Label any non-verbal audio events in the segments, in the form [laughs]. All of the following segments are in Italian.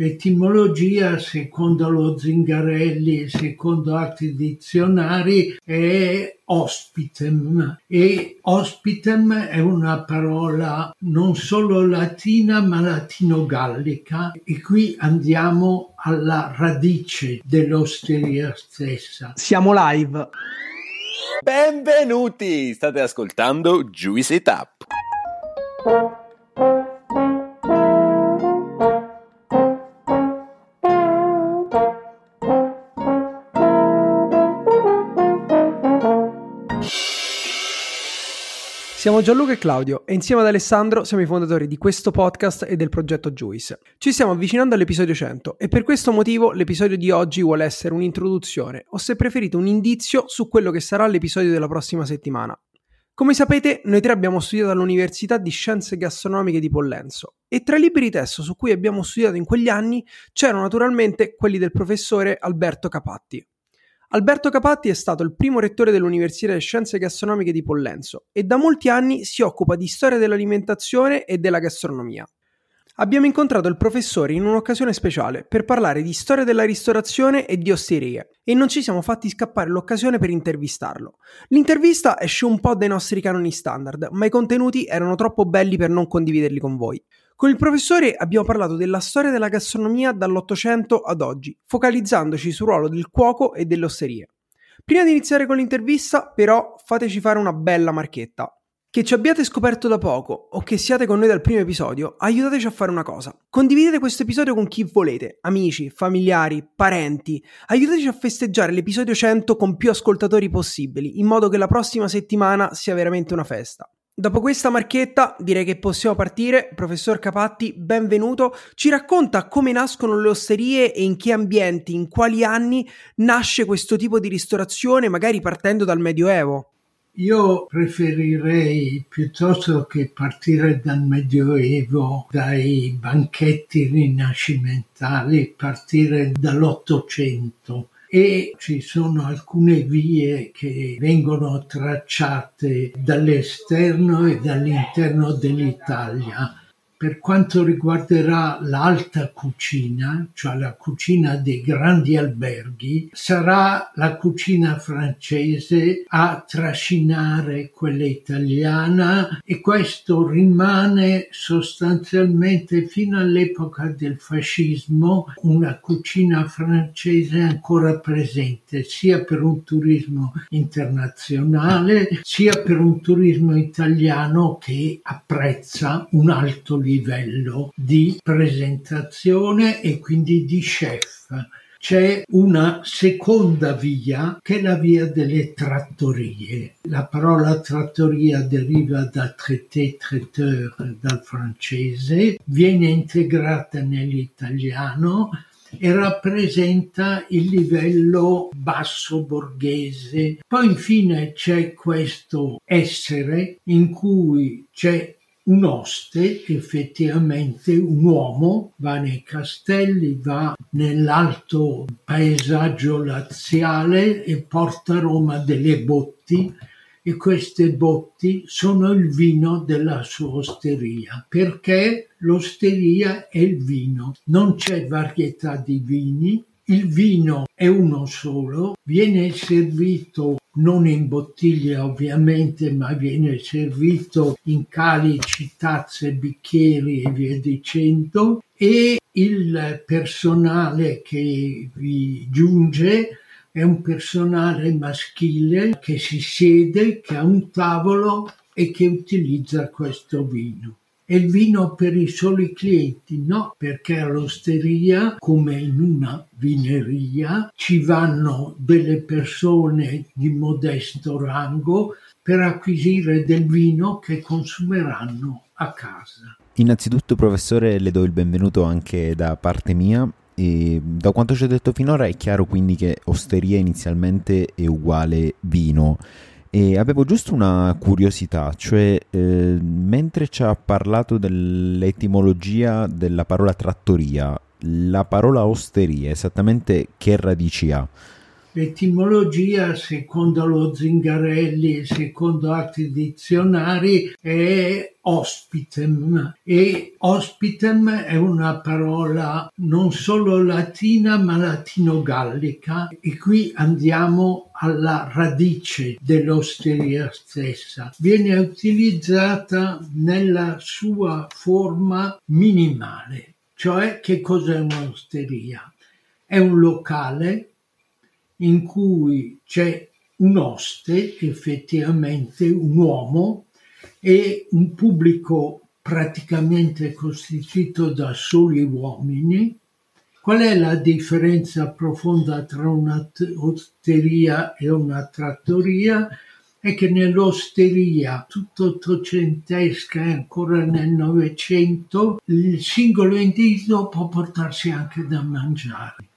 L'etimologia, secondo lo Zingarelli, secondo altri dizionari, è hospitem e hospitem è una parola non solo latina ma latino-gallica e qui andiamo alla radice dell'osteria stessa. Siamo live. Benvenuti! State ascoltando Juice It Siamo Gianluca e Claudio e insieme ad Alessandro siamo i fondatori di questo podcast e del progetto Juice. Ci stiamo avvicinando all'episodio 100 e per questo motivo l'episodio di oggi vuole essere un'introduzione o se preferite un indizio su quello che sarà l'episodio della prossima settimana. Come sapete, noi tre abbiamo studiato all'Università di Scienze Gastronomiche di Pollenzo e tra i libri di testo su cui abbiamo studiato in quegli anni c'erano naturalmente quelli del professore Alberto Capatti. Alberto Capatti è stato il primo rettore dell'Università di Scienze Gastronomiche di Pollenzo e da molti anni si occupa di storia dell'alimentazione e della gastronomia. Abbiamo incontrato il professore in un'occasione speciale per parlare di storia della ristorazione e di osterie e non ci siamo fatti scappare l'occasione per intervistarlo. L'intervista esce un po' dai nostri canoni standard, ma i contenuti erano troppo belli per non condividerli con voi. Con il professore abbiamo parlato della storia della gastronomia dall'Ottocento ad oggi, focalizzandoci sul ruolo del cuoco e delle osterie. Prima di iniziare con l'intervista, però, fateci fare una bella marchetta. Che ci abbiate scoperto da poco o che siate con noi dal primo episodio, aiutateci a fare una cosa. Condividete questo episodio con chi volete, amici, familiari, parenti. Aiutateci a festeggiare l'episodio 100 con più ascoltatori possibili, in modo che la prossima settimana sia veramente una festa. Dopo questa marchetta direi che possiamo partire. Professor Capatti, benvenuto. Ci racconta come nascono le osterie e in che ambienti, in quali anni nasce questo tipo di ristorazione, magari partendo dal Medioevo. Io preferirei piuttosto che partire dal Medioevo, dai banchetti rinascimentali, partire dall'Ottocento e ci sono alcune vie che vengono tracciate dall'esterno e dall'interno dell'Italia per quanto riguarderà l'alta cucina, cioè la cucina dei grandi alberghi, sarà la cucina francese a trascinare quella italiana e questo rimane sostanzialmente fino all'epoca del fascismo una cucina francese ancora presente sia per un turismo internazionale sia per un turismo italiano che apprezza un alto livello livello di presentazione e quindi di chef. C'è una seconda via che è la via delle trattorie. La parola trattoria deriva da traité, traiteur dal francese, viene integrata nell'italiano e rappresenta il livello basso borghese. Poi infine c'è questo essere in cui c'è un oste, effettivamente un uomo, va nei castelli, va nell'alto paesaggio laziale e porta a Roma delle botti e queste botti sono il vino della sua osteria, perché l'osteria è il vino, non c'è varietà di vini, il vino è uno solo, viene servito non in bottiglia ovviamente, ma viene servito in calici, tazze, bicchieri e via dicendo. E il personale che vi giunge è un personale maschile che si siede, che ha un tavolo e che utilizza questo vino è il vino per i soli clienti, no, perché all'osteria, come in una vineria, ci vanno delle persone di modesto rango per acquisire del vino che consumeranno a casa. Innanzitutto, professore, le do il benvenuto anche da parte mia. E da quanto ci ho detto finora è chiaro quindi che osteria inizialmente è uguale vino. E avevo giusto una curiosità, cioè eh, mentre ci ha parlato dell'etimologia della parola trattoria, la parola osteria esattamente che radici ha? L'etimologia, secondo lo Zingarelli e secondo altri dizionari, è hospitem e hospitem è una parola non solo latina ma latino-gallica e qui andiamo alla radice dell'osteria stessa. Viene utilizzata nella sua forma minimale, cioè che cos'è un'osteria? È un locale in cui c'è un oste, effettivamente un uomo, e un pubblico praticamente costituito da soli uomini. Qual è la differenza profonda tra un'osteria e una trattoria? È che nell'osteria, tutto ottocentesca e ancora nel Novecento, il singolo individuo può portarsi anche da mangiare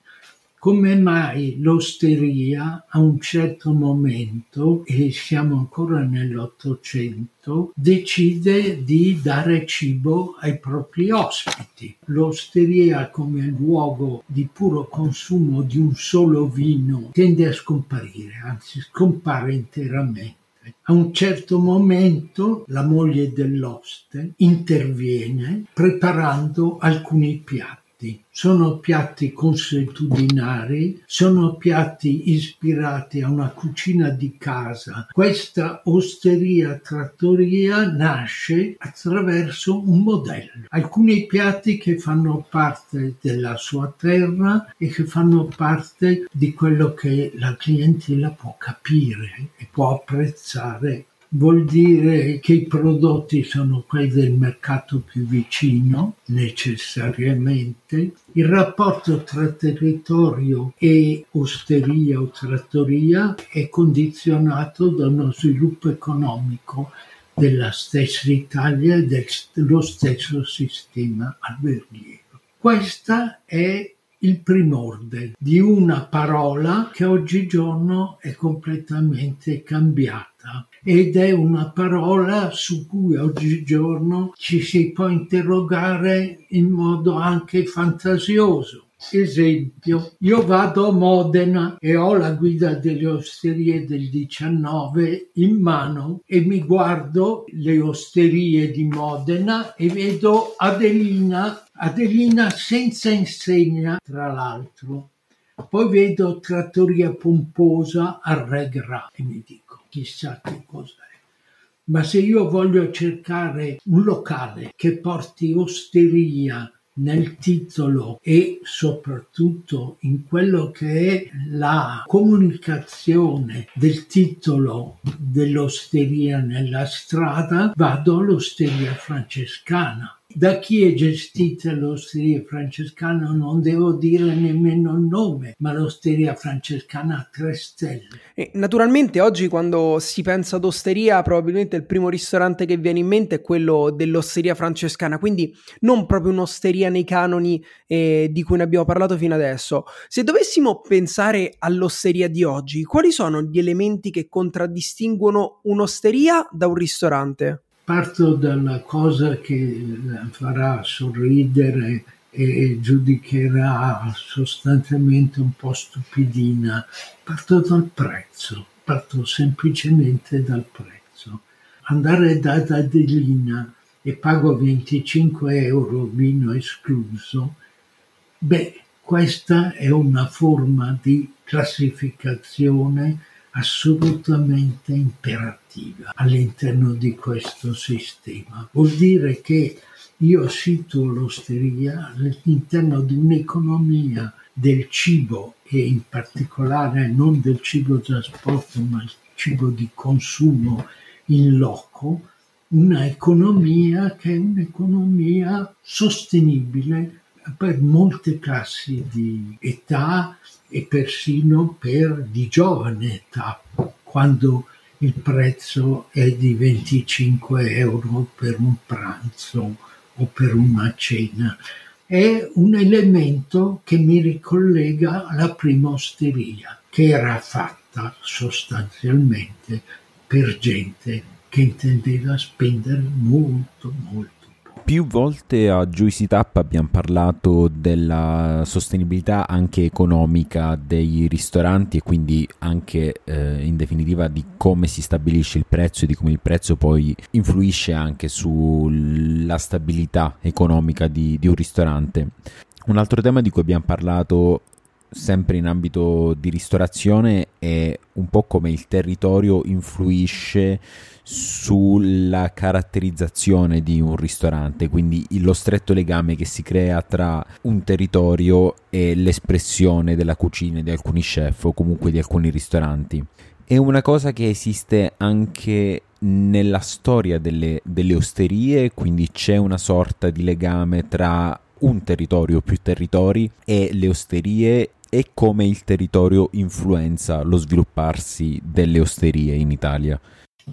come mai l'osteria a un certo momento, e siamo ancora nell'Ottocento, decide di dare cibo ai propri ospiti. L'osteria come luogo di puro consumo di un solo vino tende a scomparire, anzi scompare interamente. A un certo momento la moglie dell'oste interviene preparando alcuni piatti piatti. Sono piatti consuetudinari, sono piatti ispirati a una cucina di casa. Questa osteria trattoria nasce attraverso un modello. Alcuni piatti che fanno parte della sua terra e che fanno parte di quello che la clientela può capire e può apprezzare vuol dire che i prodotti sono quelli del mercato più vicino, necessariamente. Il rapporto tra territorio e osteria o trattoria è condizionato da uno sviluppo economico della stessa Italia e dello stesso sistema alberghiero. Questa è il primorde di una parola che oggigiorno è completamente cambiata ed è una parola su cui oggigiorno ci si può interrogare in modo anche fantasioso. Esempio, io vado a Modena e ho la guida delle osterie del 19 in mano e mi guardo le osterie di Modena e vedo Adelina, Adelina senza insegna tra l'altro. Poi vedo Trattoria Pomposa a Regra e mi dico chissà che cos'è. Ma se io voglio cercare un locale che porti osteria nel titolo e soprattutto in quello che è la comunicazione del titolo dell'osteria nella strada, vado all'osteria francescana da chi è gestita l'osteria francescana non devo dire nemmeno il nome, ma l'osteria francescana ha tre stelle. E naturalmente oggi quando si pensa ad osteria probabilmente il primo ristorante che viene in mente è quello dell'osteria francescana, quindi non proprio un'osteria nei canoni eh, di cui ne abbiamo parlato fino adesso. Se dovessimo pensare all'osteria di oggi, quali sono gli elementi che contraddistinguono un'osteria da un ristorante? Parto dalla cosa che farà sorridere e giudicherà sostanzialmente un po' stupidina. Parto dal prezzo, parto semplicemente dal prezzo. Andare da Adelina e pago 25 euro, vino escluso, beh, questa è una forma di classificazione assolutamente imperativa all'interno di questo sistema. Vuol dire che io situo l'osteria all'interno di un'economia del cibo e in particolare non del cibo trasporto ma il cibo di consumo in loco, una economia che è un'economia sostenibile per molte classi di età e persino per di giovane età, quando il prezzo è di 25 euro per un pranzo o per una cena. È un elemento che mi ricollega alla prima osteria, che era fatta sostanzialmente per gente che intendeva spendere molto, molto Più volte a Juicy Tap abbiamo parlato della sostenibilità anche economica dei ristoranti e quindi anche eh, in definitiva di come si stabilisce il prezzo e di come il prezzo poi influisce anche sulla stabilità economica di, di un ristorante. Un altro tema di cui abbiamo parlato sempre in ambito di ristorazione è un po' come il territorio influisce sulla caratterizzazione di un ristorante, quindi lo stretto legame che si crea tra un territorio e l'espressione della cucina di alcuni chef o comunque di alcuni ristoranti. È una cosa che esiste anche nella storia delle, delle osterie, quindi c'è una sorta di legame tra un territorio o più territori e le osterie e come il territorio influenza lo svilupparsi delle osterie in Italia.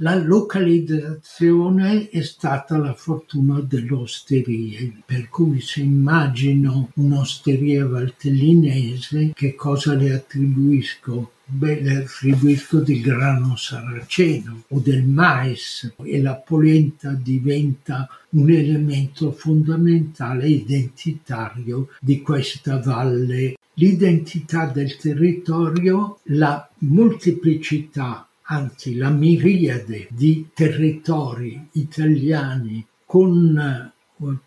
La localizzazione è stata la fortuna dell'osteria, per cui se immagino un'osteria valtellinese, che cosa le attribuisco? Beh, le attribuisco del grano saraceno o del mais e la polenta diventa un elemento fondamentale identitario di questa valle. L'identità del territorio, la molteplicità anzi la miriade di territori italiani con eh,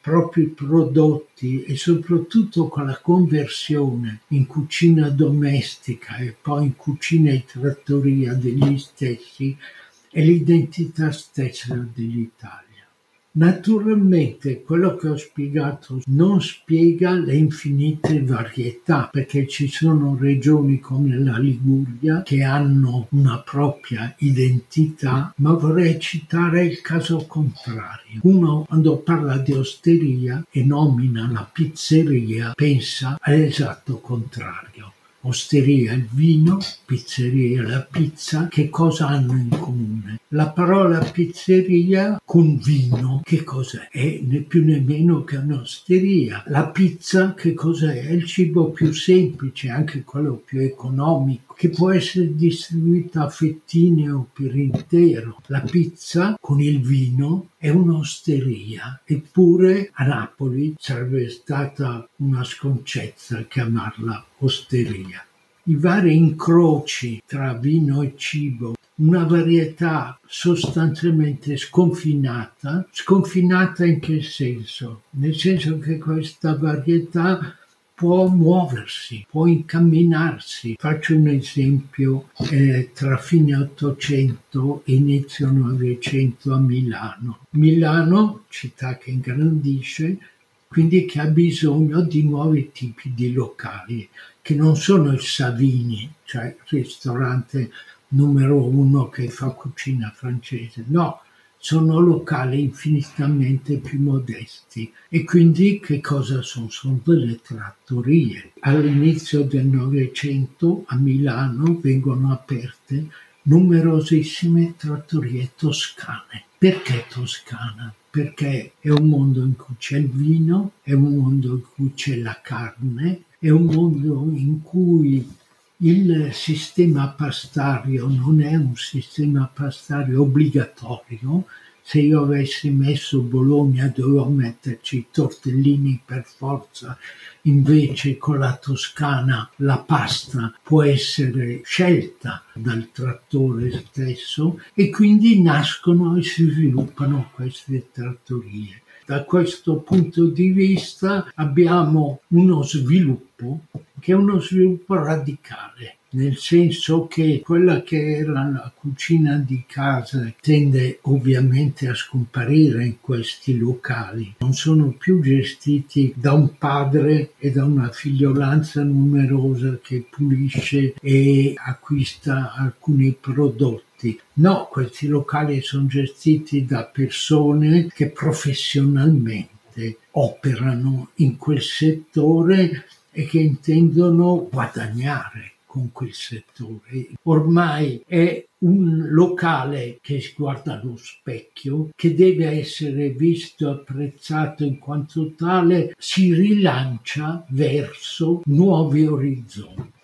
propri prodotti e soprattutto con la conversione in cucina domestica e poi in cucina e trattoria degli stessi è l'identità stessa dell'Italia. Naturalmente quello che ho spiegato non spiega le infinite varietà, perché ci sono regioni come la Liguria che hanno una propria identità, ma vorrei citare il caso contrario. Uno quando parla di osteria e nomina la pizzeria pensa all'esatto contrario osteria il vino, pizzeria la pizza, che cosa hanno in comune? La parola pizzeria con vino, che cos'è? È né più né meno che un'osteria. La pizza, che cos'è? È il cibo più semplice, anche quello più economico, che può essere distribuito a fettine o per intero. La pizza con il vino è un'osteria, eppure a Napoli sarebbe stata una sconcezza chiamarla osteria. I vari incroci tra vino e cibo, una varietà sostanzialmente sconfinata. Sconfinata in che senso? Nel senso che questa varietà può muoversi, può incamminarsi. Faccio un esempio eh, tra fine 800 e inizio 900 a Milano. Milano, città che ingrandisce, quindi che ha bisogno di nuovi tipi di locali, che non sono il Savini, cioè il ristorante numero uno che fa cucina francese, no, sono locali infinitamente più modesti e quindi che cosa sono? Sono delle trattorie. All'inizio del Novecento a Milano vengono aperte numerosissime trattorie toscane. Perché toscana? Perché è un mondo in cui c'è il vino, è un mondo in cui c'è la carne, è un mondo in cui il sistema pastario non è un sistema pastario obbligatorio. Se io avessi messo Bologna dovevo metterci i tortellini per forza, invece con la Toscana la pasta può essere scelta dal trattore stesso e quindi nascono e si sviluppano queste trattorie. Da questo punto di vista abbiamo uno sviluppo che è uno sviluppo radicale nel senso che quella che era la cucina di casa tende ovviamente a scomparire in questi locali, non sono più gestiti da un padre e da una figliolanza numerosa che pulisce e acquista alcuni prodotti No, questi locali sono gestiti da persone che professionalmente operano in quel settore e che intendono guadagnare con quel settore. Ormai è un locale che si guarda allo specchio, che deve essere visto, apprezzato in quanto tale, si rilancia verso nuovi orizzonti.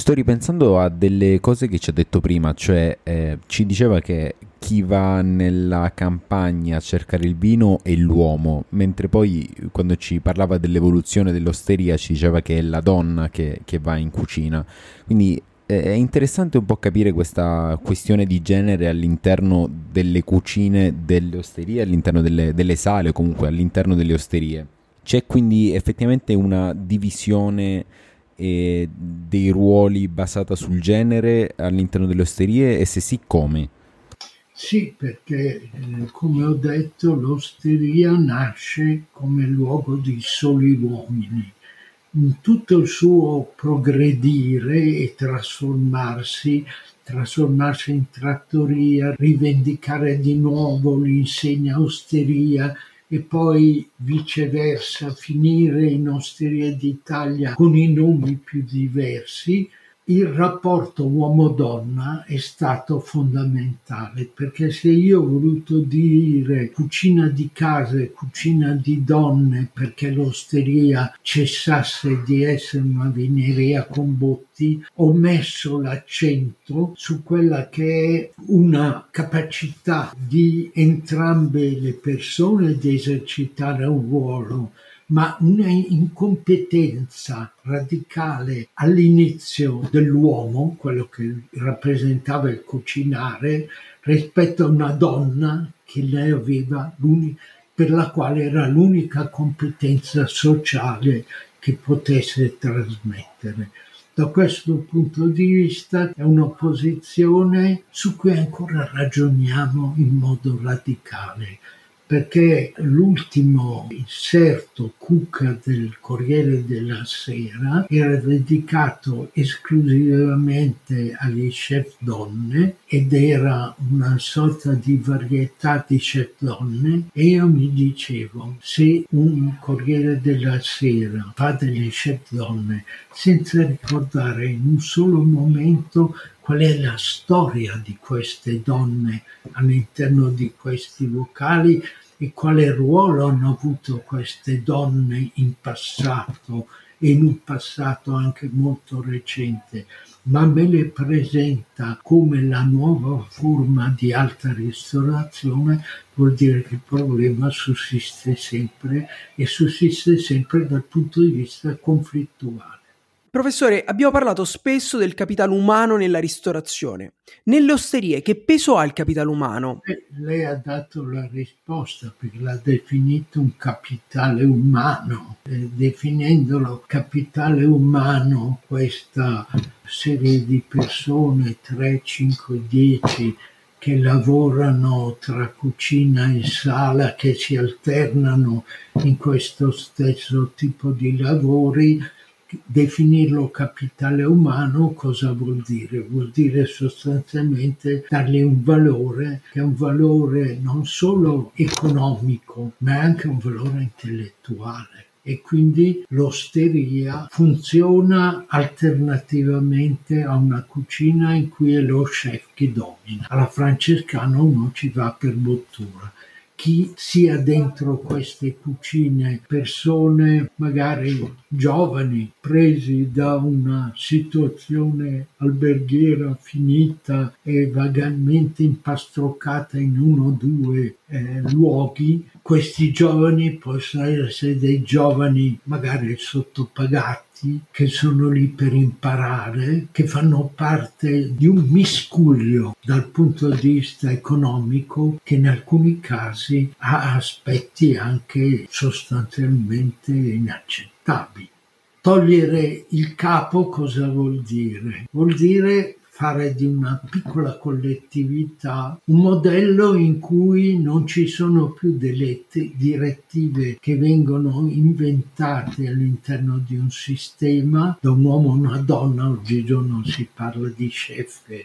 Sto ripensando a delle cose che ci ha detto prima, cioè eh, ci diceva che chi va nella campagna a cercare il vino è l'uomo, mentre poi quando ci parlava dell'evoluzione dell'osteria ci diceva che è la donna che, che va in cucina. Quindi eh, è interessante un po' capire questa questione di genere all'interno delle cucine delle osterie, all'interno delle, delle sale o comunque all'interno delle osterie. C'è quindi effettivamente una divisione eh, dei ruoli basata sul genere all'interno delle osterie e se sì come? Sì, perché eh, come ho detto l'osteria nasce come luogo di soli uomini. In tutto il suo progredire e trasformarsi, trasformarsi in trattoria, rivendicare di nuovo l'insegna osteria e poi viceversa finire in Osteria d'Italia con i nomi più diversi, il rapporto uomo-donna è stato fondamentale perché se io ho voluto dire cucina di casa e cucina di donne perché l'osteria cessasse di essere una vineria con botti, ho messo l'accento su quella che è una capacità di entrambe le persone di esercitare un ruolo ma una incompetenza radicale all'inizio dell'uomo, quello che rappresentava il cucinare, rispetto a una donna che lei aveva per la quale era l'unica competenza sociale che potesse trasmettere. Da questo punto di vista è un'opposizione su cui ancora ragioniamo in modo radicale perché l'ultimo inserto cuca del Corriere della Sera era dedicato esclusivamente agli chef donne ed era una sorta di varietà di chef donne. E io mi dicevo se un Corriere della Sera fa delle chef donne senza ricordare in un solo momento qual è la storia di queste donne all'interno di questi vocali e quale ruolo hanno avuto queste donne in passato e in un passato anche molto recente, ma me le presenta come la nuova forma di alta ristorazione, vuol dire che il problema sussiste sempre e sussiste sempre dal punto di vista conflittuale. Professore, abbiamo parlato spesso del capitale umano nella ristorazione. Nelle osterie, che peso ha il capitale umano? Eh, lei ha dato la risposta perché l'ha definito un capitale umano. Eh, definendolo capitale umano, questa serie di persone, 3, 5, 10, che lavorano tra cucina e sala, che si alternano in questo stesso tipo di lavori, definirlo capitale umano cosa vuol dire? Vuol dire sostanzialmente dargli un valore che è un valore non solo economico ma anche un valore intellettuale e quindi l'osteria funziona alternativamente a una cucina in cui è lo chef che domina. Alla francescana uno ci va per bottura chi sia dentro queste cucine, persone magari giovani, presi da una situazione alberghiera finita e vagamente impastrocata in uno o due eh, luoghi, questi giovani possono essere dei giovani magari sottopagati che sono lì per imparare, che fanno parte di un miscuglio dal punto di vista economico che in alcuni casi ha aspetti anche sostanzialmente inaccettabili. Togliere il capo cosa vuol dire? Vuol dire fare di una piccola collettività un modello in cui non ci sono più delle direttive che vengono inventate all'interno di un sistema. Da un uomo o una donna, oggigiorno si parla di chef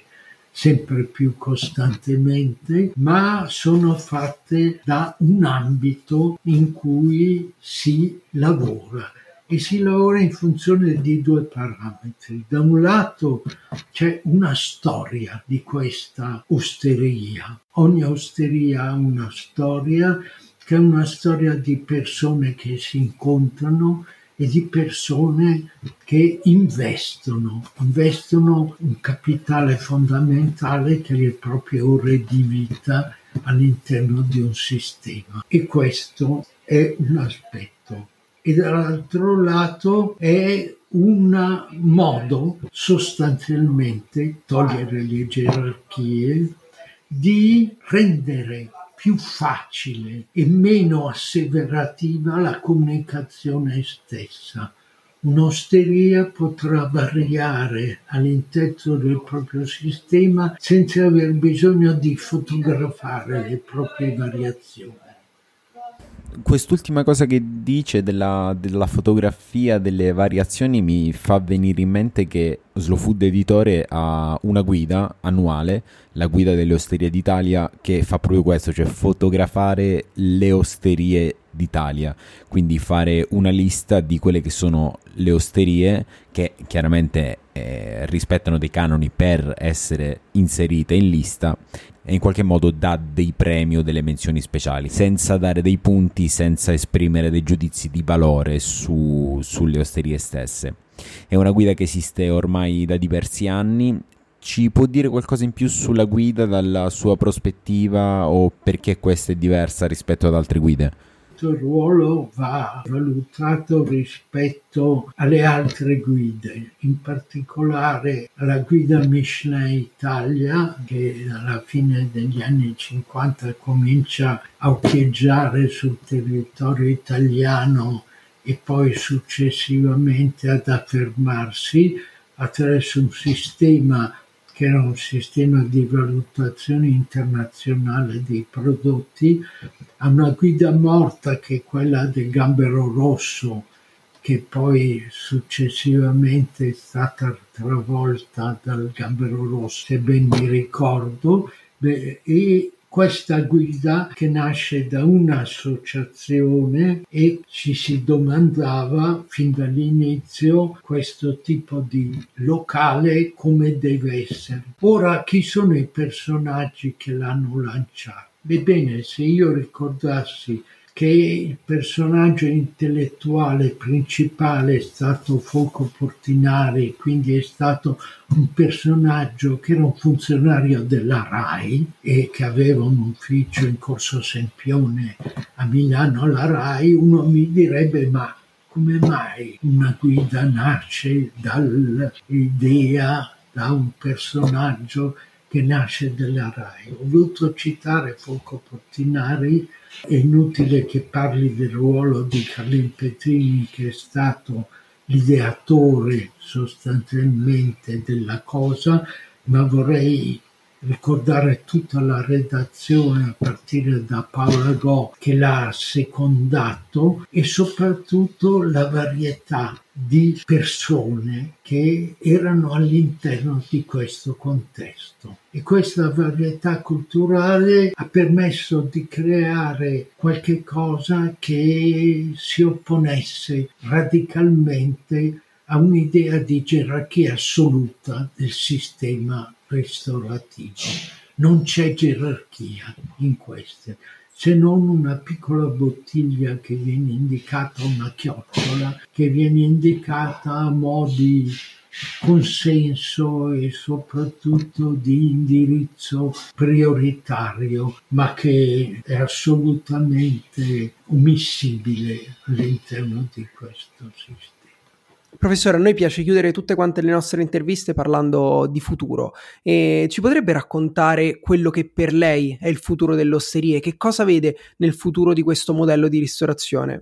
sempre più costantemente, ma sono fatte da un ambito in cui si lavora e si lavora in funzione di due parametri. Da un lato c'è una storia di questa osteria. Ogni osteria ha una storia che è una storia di persone che si incontrano e di persone che investono, investono un capitale fondamentale che è le proprie ore di vita all'interno di un sistema. E questo è un aspetto. E dall'altro lato è un modo sostanzialmente togliere le gerarchie di rendere più facile e meno asseverativa la comunicazione stessa. Un'osteria potrà variare all'interno del proprio sistema senza aver bisogno di fotografare le proprie variazioni quest'ultima cosa che dice della, della, fotografia delle variazioni mi fa venire in mente che Slow Food Editore ha una guida annuale, la guida delle osterie d'Italia, che fa proprio questo, cioè fotografare le osterie d'Italia, quindi fare una lista di quelle che sono le osterie che chiaramente eh, rispettano dei canoni per essere inserite in lista e in qualche modo dà dei premi o delle menzioni speciali, senza dare dei punti, senza esprimere dei giudizi di valore su, sulle osterie stesse. È una guida che esiste ormai da diversi anni. Ci può dire qualcosa in più sulla guida dalla sua prospettiva o perché questa è diversa rispetto ad altre guide? Questo ruolo va valutato rispetto alle altre guide, in particolare la guida Michelin Italia che alla fine degli anni 50 comincia a occhieggiare sul territorio italiano e poi successivamente ad affermarsi attraverso un sistema che era un sistema di valutazione internazionale dei prodotti, a una guida morta che è quella del gambero rosso, che poi successivamente è stata travolta dal gambero rosso, se ben mi ricordo, e questa guida che nasce da un'associazione e ci si domandava fin dall'inizio questo tipo di locale come deve essere. Ora chi sono i personaggi che l'hanno lanciato? Ebbene, se io ricordassi che il personaggio intellettuale principale è stato Folco Portinari, quindi è stato un personaggio che era un funzionario della RAI e che aveva un ufficio in Corso Sempione a Milano alla RAI, uno mi direbbe ma come mai una guida nasce dall'idea da un personaggio che nasce dalla RAI? Ho voluto citare Folco Portinari è inutile che parli del ruolo di Carlin Petrini che è stato l'ideatore sostanzialmente della cosa, ma vorrei ricordare tutta la redazione a partire da Paola Go che l'ha secondato e soprattutto la varietà di persone che erano all'interno di questo contesto. E questa varietà culturale ha permesso di creare qualche cosa che si opponesse radicalmente a un'idea di gerarchia assoluta del sistema restaurativo. Non c'è gerarchia in queste, se non una piccola bottiglia che viene indicata, una chiocciola, che viene indicata a mo' di consenso e soprattutto di indirizzo prioritario, ma che è assolutamente omissibile all'interno di questo sistema. Professore, a noi piace chiudere tutte quante le nostre interviste parlando di futuro e ci potrebbe raccontare quello che per lei è il futuro delle osterie? Che cosa vede nel futuro di questo modello di ristorazione?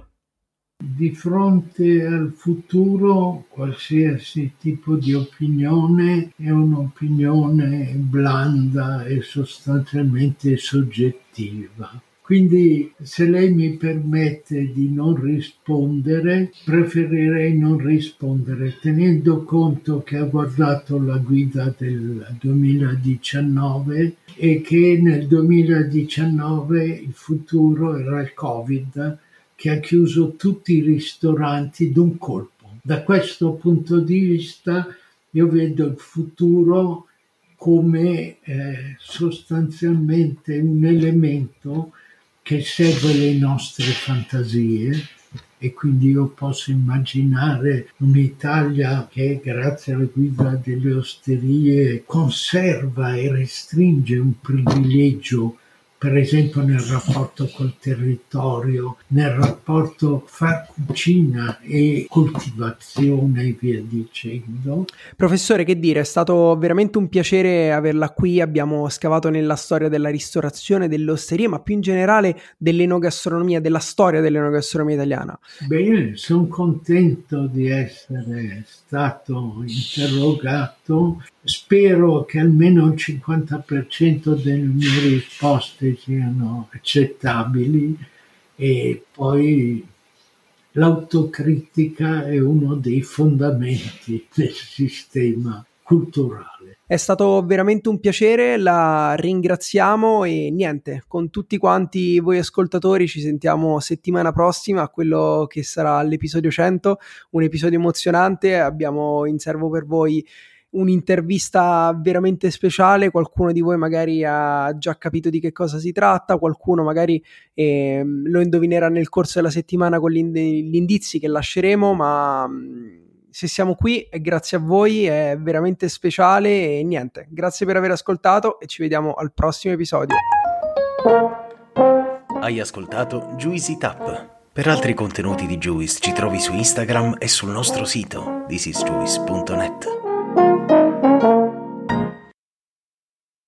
Di fronte al futuro, qualsiasi tipo di opinione è un'opinione blanda e sostanzialmente soggettiva quindi se lei mi permette di non rispondere, preferirei non rispondere, tenendo conto che ha guardato la guida del 2019 e che nel 2019 il futuro era il Covid che ha chiuso tutti i ristoranti d'un colpo. Da questo punto di vista io vedo il futuro come eh, sostanzialmente un elemento che segue le nostre fantasie e quindi io posso immaginare un'Italia che grazie alla guida delle osterie conserva e restringe un privilegio per esempio nel rapporto col territorio, nel rapporto fra cucina e coltivazione e via dicendo. Professore, che dire, è stato veramente un piacere averla qui, abbiamo scavato nella storia della ristorazione, dell'osteria, ma più in generale dell'enogastronomia, della storia dell'enogastronomia italiana. Bene, sono contento di essere stato interrogato Spero che almeno il 50% delle mie risposte siano accettabili e poi l'autocritica è uno dei fondamenti [laughs] del sistema culturale. È stato veramente un piacere, la ringraziamo e niente, con tutti quanti voi ascoltatori ci sentiamo settimana prossima a quello che sarà l'episodio 100, un episodio emozionante, abbiamo in serbo per voi un'intervista veramente speciale, qualcuno di voi magari ha già capito di che cosa si tratta, qualcuno magari eh, lo indovinerà nel corso della settimana con gli indizi che lasceremo, ma mm, se siamo qui è grazie a voi, è veramente speciale e niente, grazie per aver ascoltato e ci vediamo al prossimo episodio. Hai ascoltato Juicy Tap. Per altri contenuti di Juice ci trovi su Instagram e sul nostro sito thisisjuice.net.